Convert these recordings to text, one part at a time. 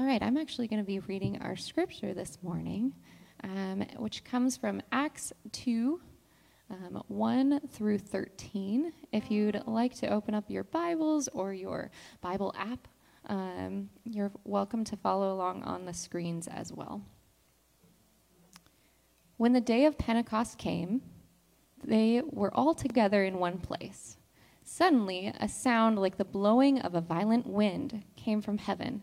All right, I'm actually going to be reading our scripture this morning, um, which comes from Acts 2, um, 1 through 13. If you'd like to open up your Bibles or your Bible app, um, you're welcome to follow along on the screens as well. When the day of Pentecost came, they were all together in one place. Suddenly, a sound like the blowing of a violent wind came from heaven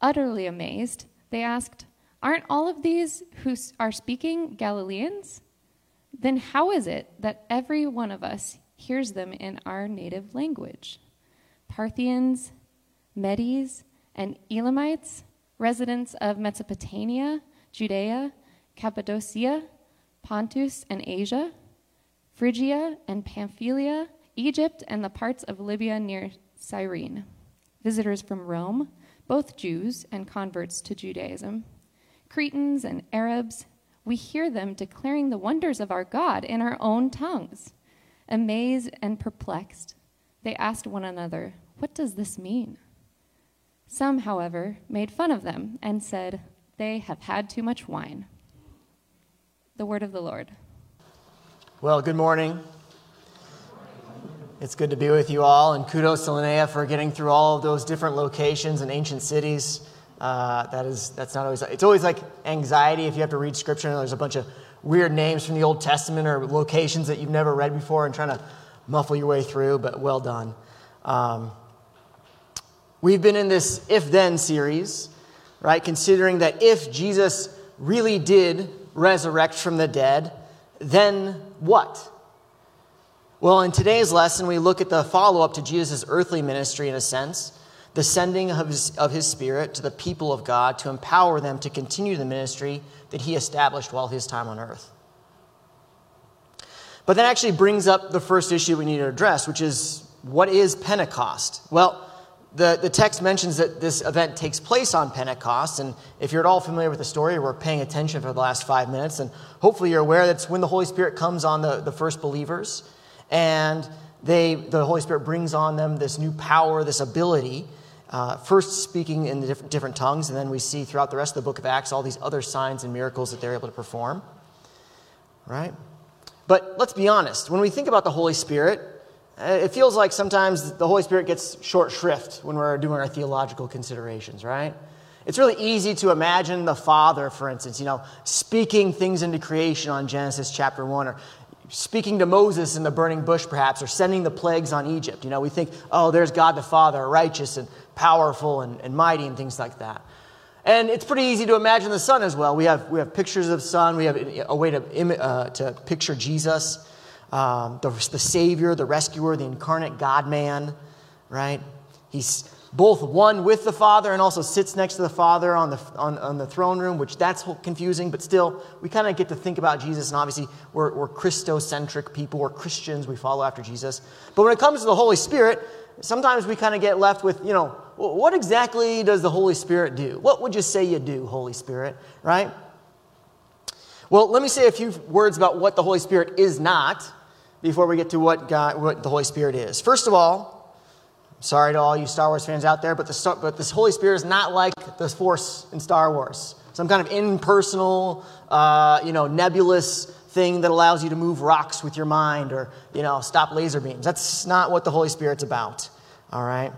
Utterly amazed, they asked, Aren't all of these who are speaking Galileans? Then how is it that every one of us hears them in our native language? Parthians, Medes, and Elamites, residents of Mesopotamia, Judea, Cappadocia, Pontus and Asia, Phrygia and Pamphylia, Egypt, and the parts of Libya near Cyrene. Visitors from Rome, both Jews and converts to Judaism, Cretans and Arabs, we hear them declaring the wonders of our God in our own tongues. Amazed and perplexed, they asked one another, What does this mean? Some, however, made fun of them and said, They have had too much wine. The word of the Lord. Well, good morning. It's good to be with you all, and kudos to Linnea for getting through all of those different locations and ancient cities. Uh, that is, that's not always, it's always like anxiety if you have to read scripture and there's a bunch of weird names from the Old Testament or locations that you've never read before and trying to muffle your way through, but well done. Um, we've been in this if then series, right? Considering that if Jesus really did resurrect from the dead, then what? Well, in today's lesson, we look at the follow up to Jesus' earthly ministry in a sense, the sending of his, of his Spirit to the people of God to empower them to continue the ministry that he established while his time on earth. But that actually brings up the first issue we need to address, which is what is Pentecost? Well, the, the text mentions that this event takes place on Pentecost. And if you're at all familiar with the story, we're paying attention for the last five minutes. And hopefully you're aware that's when the Holy Spirit comes on the, the first believers and they, the Holy Spirit brings on them this new power, this ability, uh, first speaking in the different, different tongues, and then we see throughout the rest of the book of Acts all these other signs and miracles that they're able to perform. Right? But let's be honest, when we think about the Holy Spirit, uh, it feels like sometimes the Holy Spirit gets short shrift when we're doing our theological considerations, right? It's really easy to imagine the Father, for instance, you know, speaking things into creation on Genesis chapter 1, or speaking to Moses in the burning bush, perhaps, or sending the plagues on Egypt. You know, we think, oh, there's God the Father, righteous and powerful and, and mighty, and things like that. And it's pretty easy to imagine the Son as well. We have, we have pictures of Son. we have a way to, uh, to picture Jesus, um, the, the Savior, the rescuer, the incarnate God man, right? He's both one with the Father and also sits next to the Father on the, on, on the throne room, which that's confusing, but still, we kind of get to think about Jesus, and obviously, we're, we're Christocentric people, we're Christians, we follow after Jesus. But when it comes to the Holy Spirit, sometimes we kind of get left with, you know, what exactly does the Holy Spirit do? What would you say you do, Holy Spirit, right? Well, let me say a few words about what the Holy Spirit is not before we get to what, God, what the Holy Spirit is. First of all, Sorry to all you Star Wars fans out there, but, the, but this Holy Spirit is not like the Force in Star Wars. Some kind of impersonal, uh, you know, nebulous thing that allows you to move rocks with your mind or, you know, stop laser beams. That's not what the Holy Spirit's about, all right?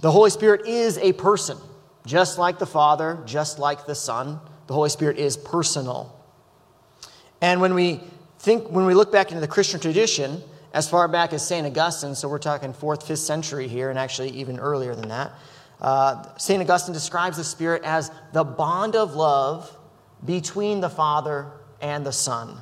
The Holy Spirit is a person, just like the Father, just like the Son. The Holy Spirit is personal. And when we think, when we look back into the Christian tradition, as far back as St. Augustine, so we're talking fourth, fifth century here, and actually even earlier than that. Uh, St. Augustine describes the Spirit as the bond of love between the Father and the Son.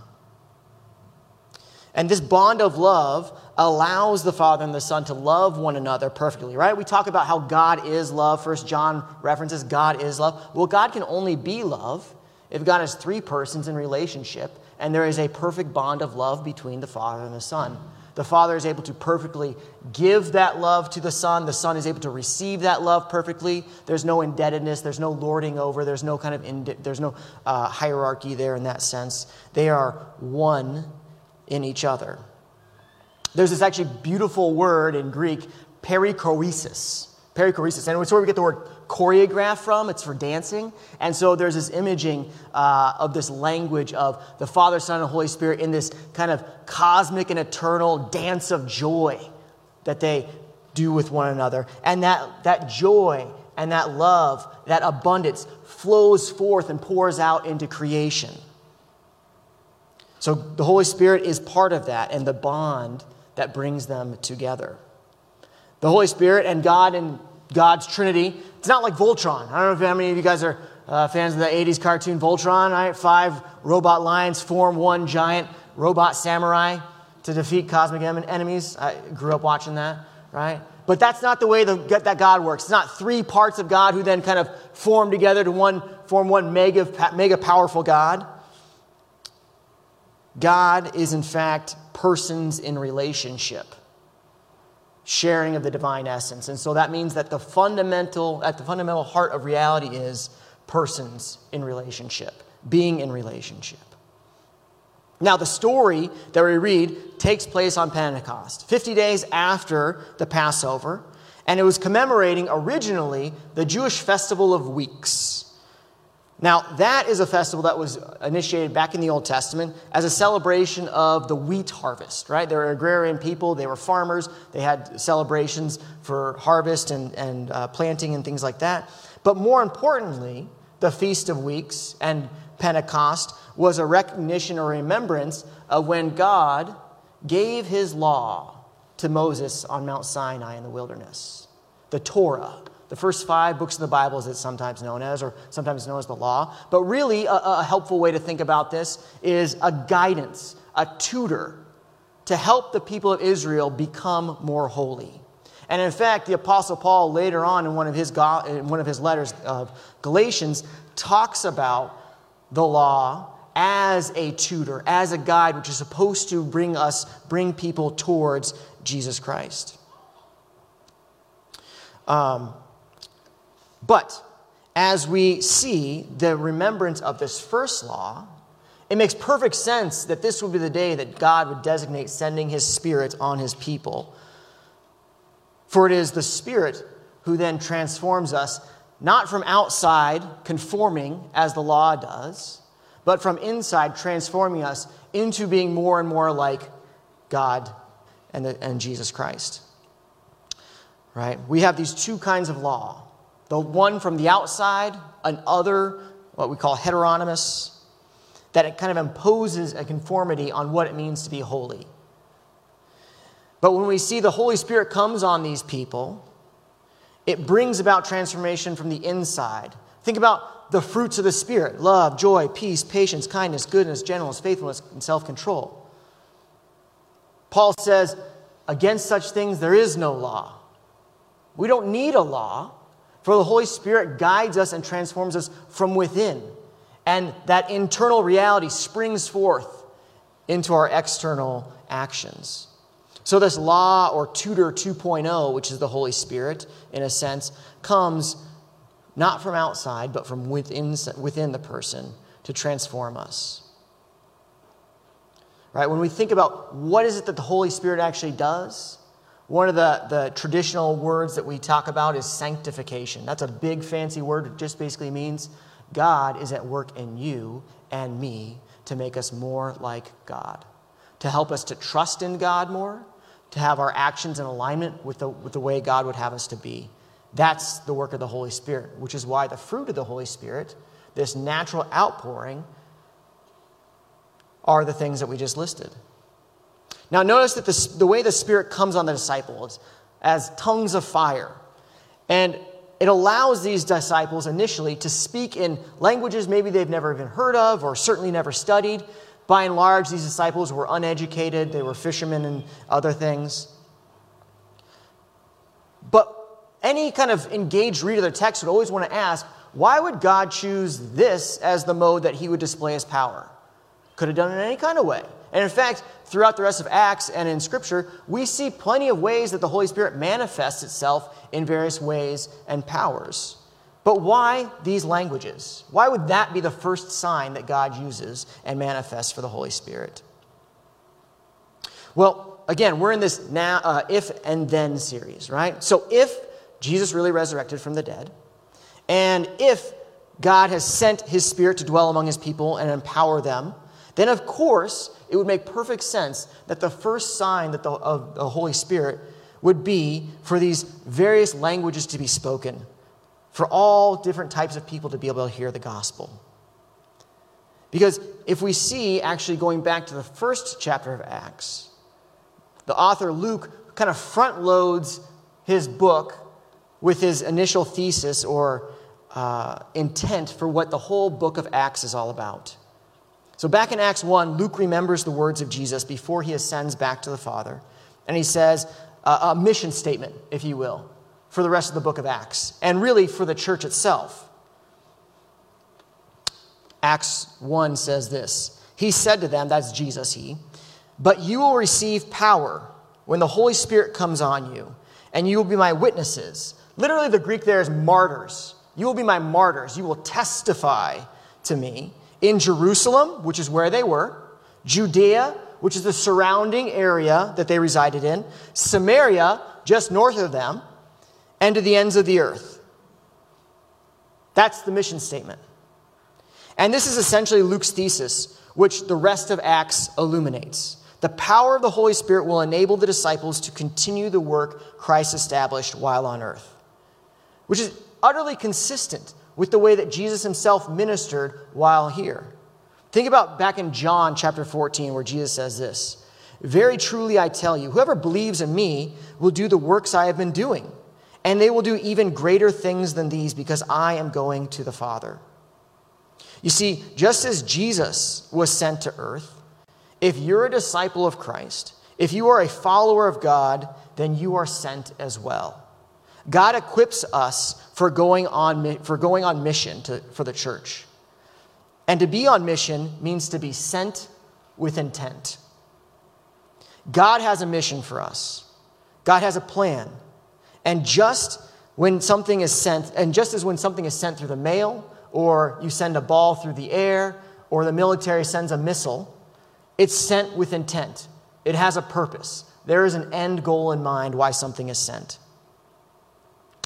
And this bond of love allows the Father and the Son to love one another perfectly, right? We talk about how God is love. First John references God is love. Well, God can only be love if God has three persons in relationship and there is a perfect bond of love between the Father and the Son. The Father is able to perfectly give that love to the Son. The Son is able to receive that love perfectly. There's no indebtedness. There's no lording over. There's no kind of ind- there's no uh, hierarchy there in that sense. They are one in each other. There's this actually beautiful word in Greek, perichoresis. Perichoresis. And it's where we get the word choreograph from. It's for dancing. And so there's this imaging uh, of this language of the Father, Son, and Holy Spirit in this kind of cosmic and eternal dance of joy that they do with one another. And that, that joy and that love, that abundance flows forth and pours out into creation. So the Holy Spirit is part of that and the bond that brings them together. The Holy Spirit and God and God's Trinity. It's not like Voltron. I don't know if how many of you guys are uh, fans of the 80s cartoon Voltron, right? Five robot lions form one giant robot samurai to defeat cosmic enemies. I grew up watching that, right? But that's not the way the, that God works. It's not three parts of God who then kind of form together to one, form one mega, mega powerful God. God is, in fact, persons in relationship, sharing of the divine essence. And so that means that the fundamental, at the fundamental heart of reality is persons in relationship, being in relationship. Now, the story that we read takes place on Pentecost, 50 days after the Passover, and it was commemorating originally the Jewish festival of weeks. Now, that is a festival that was initiated back in the Old Testament as a celebration of the wheat harvest, right? They were agrarian people, they were farmers, they had celebrations for harvest and, and uh, planting and things like that. But more importantly, the Feast of Weeks and Pentecost was a recognition or remembrance of when God gave his law to Moses on Mount Sinai in the wilderness, the Torah. The first five books of the Bible, as it's sometimes known as, or sometimes known as the law. But really, a, a helpful way to think about this is a guidance, a tutor to help the people of Israel become more holy. And in fact, the Apostle Paul later on in one of his, in one of his letters of Galatians talks about the law as a tutor, as a guide, which is supposed to bring us, bring people towards Jesus Christ. Um, but as we see the remembrance of this first law, it makes perfect sense that this would be the day that God would designate sending his Spirit on his people. For it is the Spirit who then transforms us, not from outside, conforming as the law does, but from inside, transforming us into being more and more like God and, the, and Jesus Christ. Right? We have these two kinds of law the one from the outside, an other, what we call heteronomous, that it kind of imposes a conformity on what it means to be holy. But when we see the Holy Spirit comes on these people, it brings about transformation from the inside. Think about the fruits of the Spirit love, joy, peace, patience, kindness, goodness, gentleness, faithfulness, and self control. Paul says, against such things there is no law. We don't need a law for the Holy Spirit guides us and transforms us from within. And that internal reality springs forth into our external actions. So, this law or tutor 2.0, which is the Holy Spirit, in a sense, comes not from outside, but from within, within the person to transform us. Right? When we think about what is it that the Holy Spirit actually does, one of the, the traditional words that we talk about is sanctification. That's a big fancy word. It just basically means God is at work in you and me to make us more like God, to help us to trust in God more, to have our actions in alignment with the, with the way God would have us to be. That's the work of the Holy Spirit, which is why the fruit of the Holy Spirit, this natural outpouring, are the things that we just listed. Now, notice that the, the way the Spirit comes on the disciples as tongues of fire. And it allows these disciples initially to speak in languages maybe they've never even heard of or certainly never studied, By and large, these disciples were uneducated, they were fishermen and other things. But any kind of engaged reader of the text would always want to ask why would God choose this as the mode that he would display his power? Could have done it in any kind of way. And in fact, throughout the rest of Acts and in Scripture, we see plenty of ways that the Holy Spirit manifests itself in various ways and powers. But why these languages? Why would that be the first sign that God uses and manifests for the Holy Spirit? Well, again, we're in this now, uh, if and then series, right? So if Jesus really resurrected from the dead, and if God has sent his Spirit to dwell among his people and empower them, then of course it would make perfect sense that the first sign that the, of the Holy Spirit would be for these various languages to be spoken, for all different types of people to be able to hear the gospel. Because if we see, actually going back to the first chapter of Acts, the author Luke kind of front loads his book with his initial thesis or uh, intent for what the whole book of Acts is all about. So, back in Acts 1, Luke remembers the words of Jesus before he ascends back to the Father. And he says uh, a mission statement, if you will, for the rest of the book of Acts, and really for the church itself. Acts 1 says this He said to them, that's Jesus, he, but you will receive power when the Holy Spirit comes on you, and you will be my witnesses. Literally, the Greek there is martyrs. You will be my martyrs. You will testify to me in Jerusalem, which is where they were, Judea, which is the surrounding area that they resided in, Samaria, just north of them, and to the ends of the earth. That's the mission statement. And this is essentially Luke's thesis, which the rest of Acts illuminates. The power of the Holy Spirit will enable the disciples to continue the work Christ established while on earth, which is utterly consistent with the way that Jesus himself ministered while here. Think about back in John chapter 14, where Jesus says this Very truly I tell you, whoever believes in me will do the works I have been doing, and they will do even greater things than these because I am going to the Father. You see, just as Jesus was sent to earth, if you're a disciple of Christ, if you are a follower of God, then you are sent as well. God equips us for going on, for going on mission to, for the church. And to be on mission means to be sent with intent. God has a mission for us, God has a plan. And just when something is sent, and just as when something is sent through the mail, or you send a ball through the air, or the military sends a missile, it's sent with intent. It has a purpose. There is an end goal in mind why something is sent.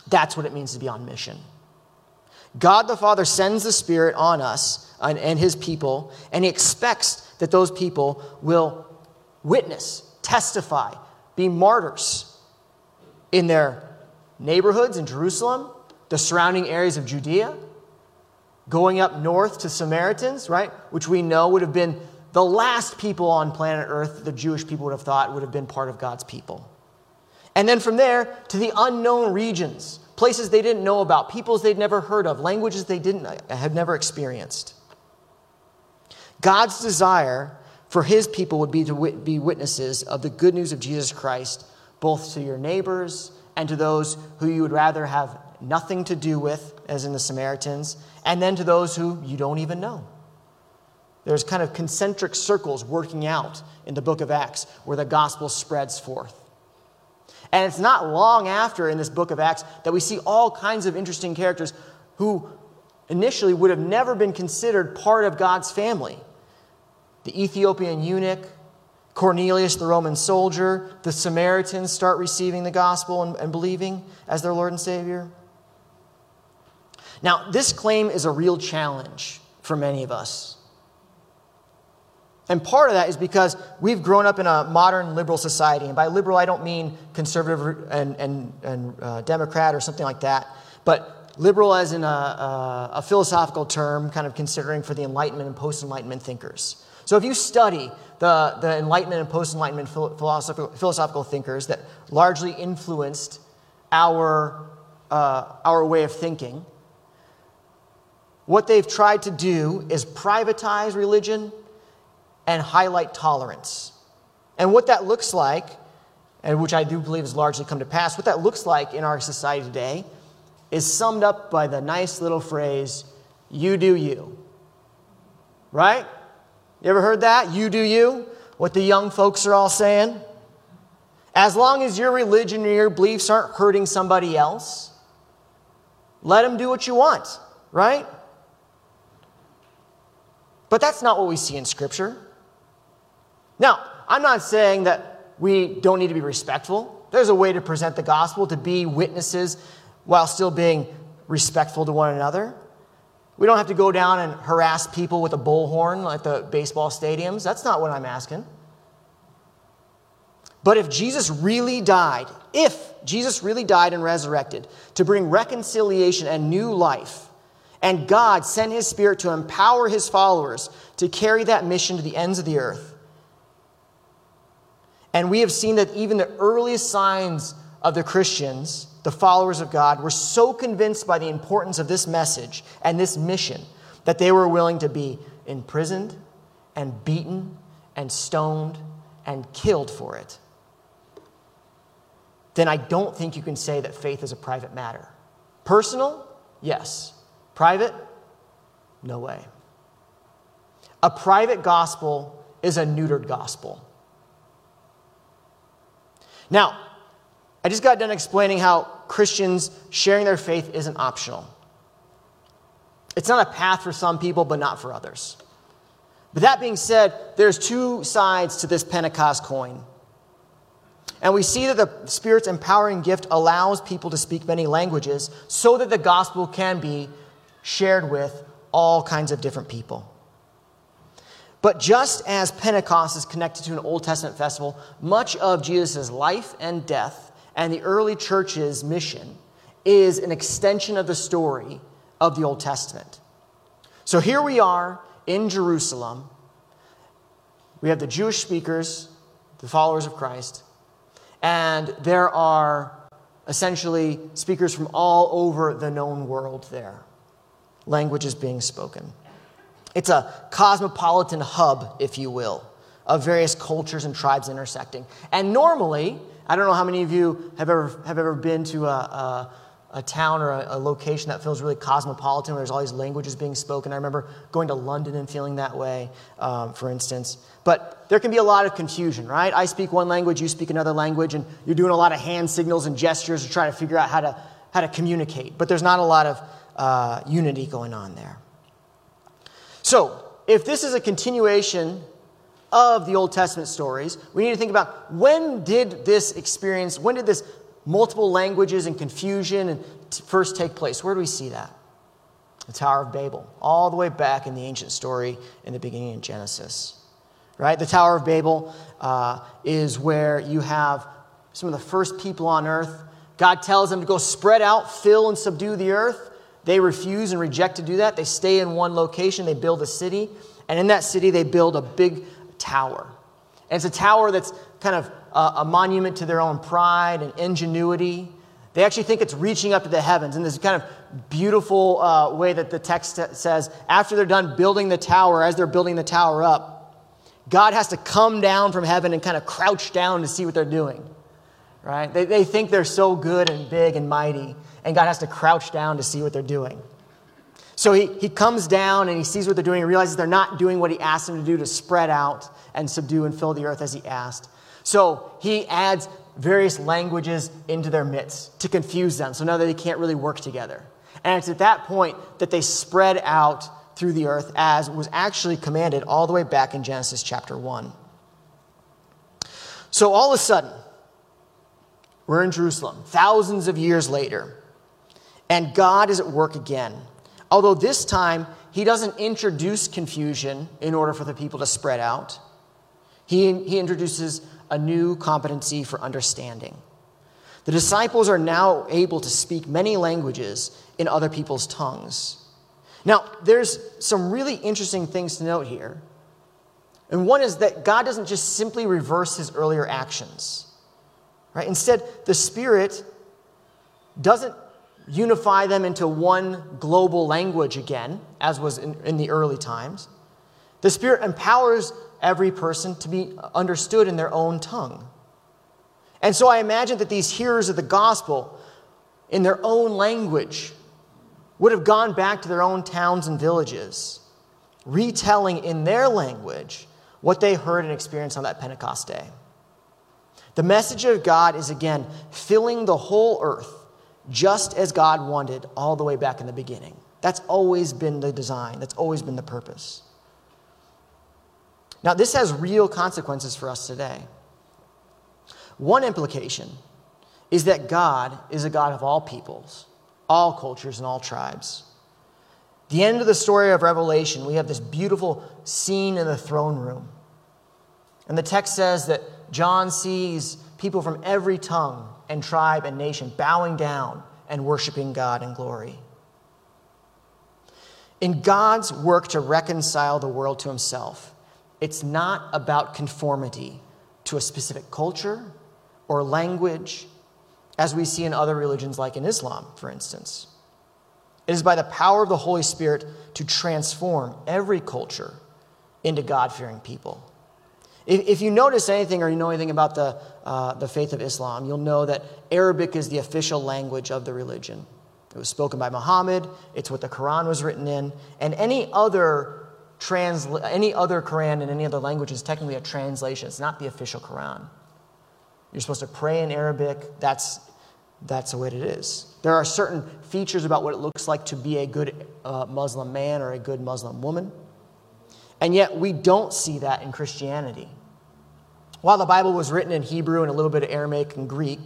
That's what it means to be on mission. God the Father sends the Spirit on us and, and His people, and He expects that those people will witness, testify, be martyrs in their neighborhoods in Jerusalem, the surrounding areas of Judea, going up north to Samaritans, right, which we know would have been the last people on planet Earth the Jewish people would have thought would have been part of God's people. And then from there to the unknown regions, places they didn't know about, peoples they'd never heard of, languages they didn't uh, had never experienced. God's desire for his people would be to be witnesses of the good news of Jesus Christ, both to your neighbors and to those who you would rather have nothing to do with, as in the Samaritans, and then to those who you don't even know. There's kind of concentric circles working out in the book of Acts where the gospel spreads forth. And it's not long after in this book of Acts that we see all kinds of interesting characters who initially would have never been considered part of God's family. The Ethiopian eunuch, Cornelius, the Roman soldier, the Samaritans start receiving the gospel and, and believing as their Lord and Savior. Now, this claim is a real challenge for many of us. And part of that is because we've grown up in a modern liberal society. And by liberal, I don't mean conservative and, and, and uh, Democrat or something like that, but liberal as in a, a, a philosophical term, kind of considering for the Enlightenment and post Enlightenment thinkers. So if you study the, the Enlightenment and post Enlightenment philosophical, philosophical thinkers that largely influenced our, uh, our way of thinking, what they've tried to do is privatize religion and highlight tolerance. And what that looks like, and which I do believe has largely come to pass, what that looks like in our society today is summed up by the nice little phrase, you do you. Right? You ever heard that? You do you? What the young folks are all saying? As long as your religion or your beliefs aren't hurting somebody else, let them do what you want, right? But that's not what we see in Scripture. Now, I'm not saying that we don't need to be respectful. There's a way to present the gospel, to be witnesses while still being respectful to one another. We don't have to go down and harass people with a bullhorn at the baseball stadiums. That's not what I'm asking. But if Jesus really died, if Jesus really died and resurrected to bring reconciliation and new life, and God sent his Spirit to empower his followers to carry that mission to the ends of the earth, and we have seen that even the earliest signs of the Christians, the followers of God, were so convinced by the importance of this message and this mission that they were willing to be imprisoned and beaten and stoned and killed for it. Then I don't think you can say that faith is a private matter. Personal? Yes. Private? No way. A private gospel is a neutered gospel. Now, I just got done explaining how Christians sharing their faith isn't optional. It's not a path for some people, but not for others. But that being said, there's two sides to this Pentecost coin. And we see that the Spirit's empowering gift allows people to speak many languages so that the gospel can be shared with all kinds of different people. But just as Pentecost is connected to an Old Testament festival, much of Jesus' life and death and the early church's mission is an extension of the story of the Old Testament. So here we are in Jerusalem. We have the Jewish speakers, the followers of Christ, and there are essentially speakers from all over the known world there. Languages being spoken. It's a cosmopolitan hub, if you will, of various cultures and tribes intersecting. And normally, I don't know how many of you have ever, have ever been to a, a, a town or a, a, location that feels really cosmopolitan, where there's all these languages being spoken. I remember going to London and feeling that way, um, for instance. But there can be a lot of confusion, right? I speak one language, you speak another language, and you're doing a lot of hand signals and gestures to try to figure out how to, how to communicate. But there's not a lot of uh, unity going on there. So, if this is a continuation of the Old Testament stories, we need to think about when did this experience, when did this multiple languages and confusion first take place? Where do we see that? The Tower of Babel, all the way back in the ancient story in the beginning of Genesis. Right? The Tower of Babel uh, is where you have some of the first people on earth. God tells them to go spread out, fill, and subdue the earth. They refuse and reject to do that. They stay in one location, they build a city, and in that city, they build a big tower. And it's a tower that's kind of a, a monument to their own pride and ingenuity. They actually think it's reaching up to the heavens in this kind of beautiful uh, way that the text says after they're done building the tower, as they're building the tower up, God has to come down from heaven and kind of crouch down to see what they're doing. Right? They, they think they're so good and big and mighty and God has to crouch down to see what they're doing. So he, he comes down and he sees what they're doing and realizes they're not doing what he asked them to do to spread out and subdue and fill the earth as he asked. So he adds various languages into their midst to confuse them so now that they can't really work together. And it's at that point that they spread out through the earth as was actually commanded all the way back in Genesis chapter 1. So all of a sudden, we're in Jerusalem, thousands of years later. And God is at work again. Although this time, he doesn't introduce confusion in order for the people to spread out, he, he introduces a new competency for understanding. The disciples are now able to speak many languages in other people's tongues. Now, there's some really interesting things to note here. And one is that God doesn't just simply reverse his earlier actions. Right? Instead, the Spirit doesn't unify them into one global language again, as was in, in, the early times. The Spirit empowers every person to be understood in their own tongue. And so I imagine that these hearers of the gospel, in their own language, would have gone back to their own towns and villages, retelling in their language what they heard and experienced on that Pentecost day. The message of God is again filling the whole earth just as God wanted all the way back in the beginning. That's always been the design, that's always been the purpose. Now, this has real consequences for us today. One implication is that God is a God of all peoples, all cultures, and all tribes. The end of the story of Revelation, we have this beautiful scene in the throne room. And the text says that John sees people from every tongue and tribe and nation bowing down and worshiping God in glory. In God's work to reconcile the world to himself, it's not about conformity to a specific culture or language, as we see in other religions like in Islam, for instance. It is by the power of the Holy Spirit to transform every culture into God fearing people. If, if, you notice anything or you know anything about the, uh, the faith of Islam, you'll know that Arabic is the official language of the religion. It was spoken by Muhammad, it's what the Quran was written in, and any other Transla- any other Quran in any other language is technically a translation. It's not the official Quran. You're supposed to pray in Arabic. That's, that's the way it is. There are certain features about what it looks like to be a good uh, Muslim man or a good Muslim woman. And yet, we don't see that in Christianity. While the Bible was written in Hebrew and a little bit of Aramaic and Greek,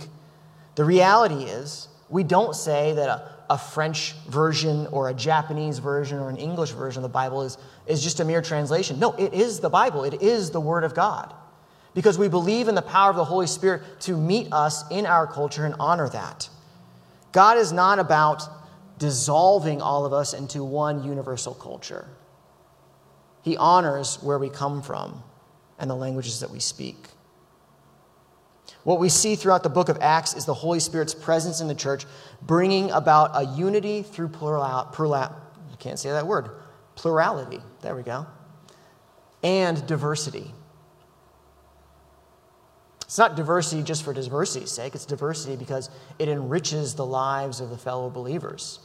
the reality is we don't say that a, a French version or a Japanese version or an English version of the Bible is, is just a mere translation. No, it is the Bible, it is the Word of God. Because we believe in the power of the Holy Spirit to meet us in our culture and honor that. God is not about dissolving all of us into one universal culture. He honors where we come from and the languages that we speak. What we see throughout the book of Acts is the Holy Spirit's presence in the church, bringing about a unity through plural, plural I can't say that word, plurality. There we go. And diversity. It's not diversity just for diversity's sake, it's diversity because it enriches the lives of the fellow believers.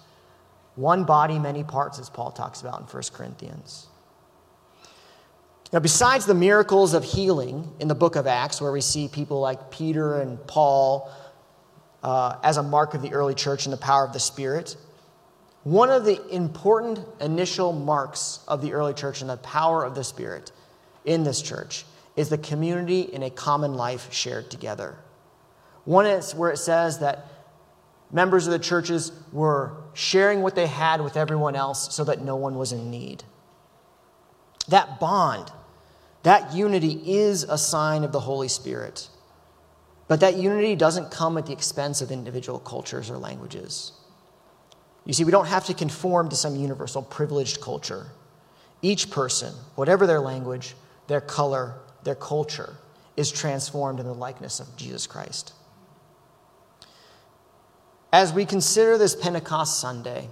One body, many parts, as Paul talks about in 1 Corinthians. Now, besides the miracles of healing in the book of Acts, where we see people like Peter and Paul uh, as a mark of the early church and the power of the Spirit, one of the important initial marks of the early church and the power of the Spirit in this church is the community in a common life shared together. One is where it says that members of the churches were sharing what they had with everyone else so that no one was in need. That bond that unity is a sign of the Holy Spirit. But that unity doesn't come at the expense of individual cultures or languages. You see, we don't have to conform to some universal privileged culture. Each person, whatever their language, their color, their culture, is transformed in the likeness of Jesus Christ. As we consider this Pentecost Sunday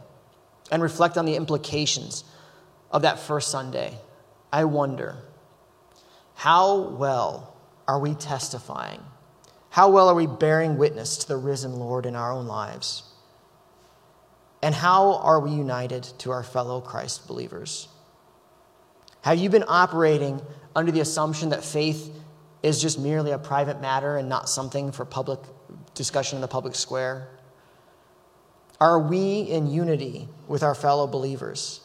and reflect on the implications of that first Sunday, I wonder how well are we testifying? How well are we bearing witness to the risen Lord in our own lives? And how are we united to our fellow Christ believers? Have you been operating under the assumption that faith is just merely a private matter and not something for public discussion in the public square? Are we in unity with our fellow believers?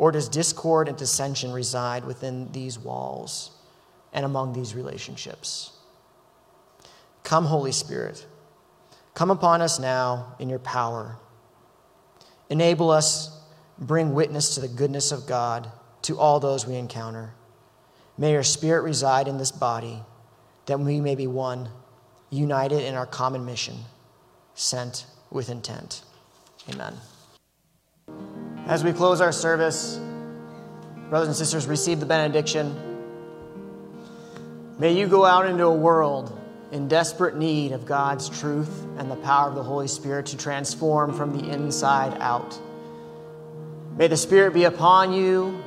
Or does discord and dissension reside within these walls and among these relationships? Come, Holy Spirit, come upon us now in your power. Enable us, bring witness to the goodness of God to all those we encounter. May your Spirit reside in this body, that we may be one, united in our common mission, sent with intent. Amen. As we close our service, brothers and sisters, receive the benediction. May you go out into a world in desperate need of God's truth and the power of the Holy Spirit to transform from the inside out. May the Spirit be upon you,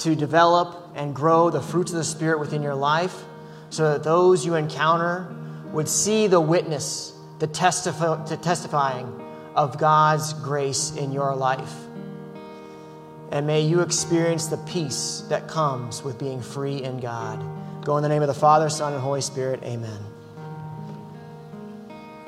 to develop and grow the fruits of the Spirit within your life so that those you encounter would see the witness, the, testif- the testifying of God's grace in your life. And may you experience the peace that comes with being free in God. Go in the name of the Father, Son, and Holy Spirit. Amen.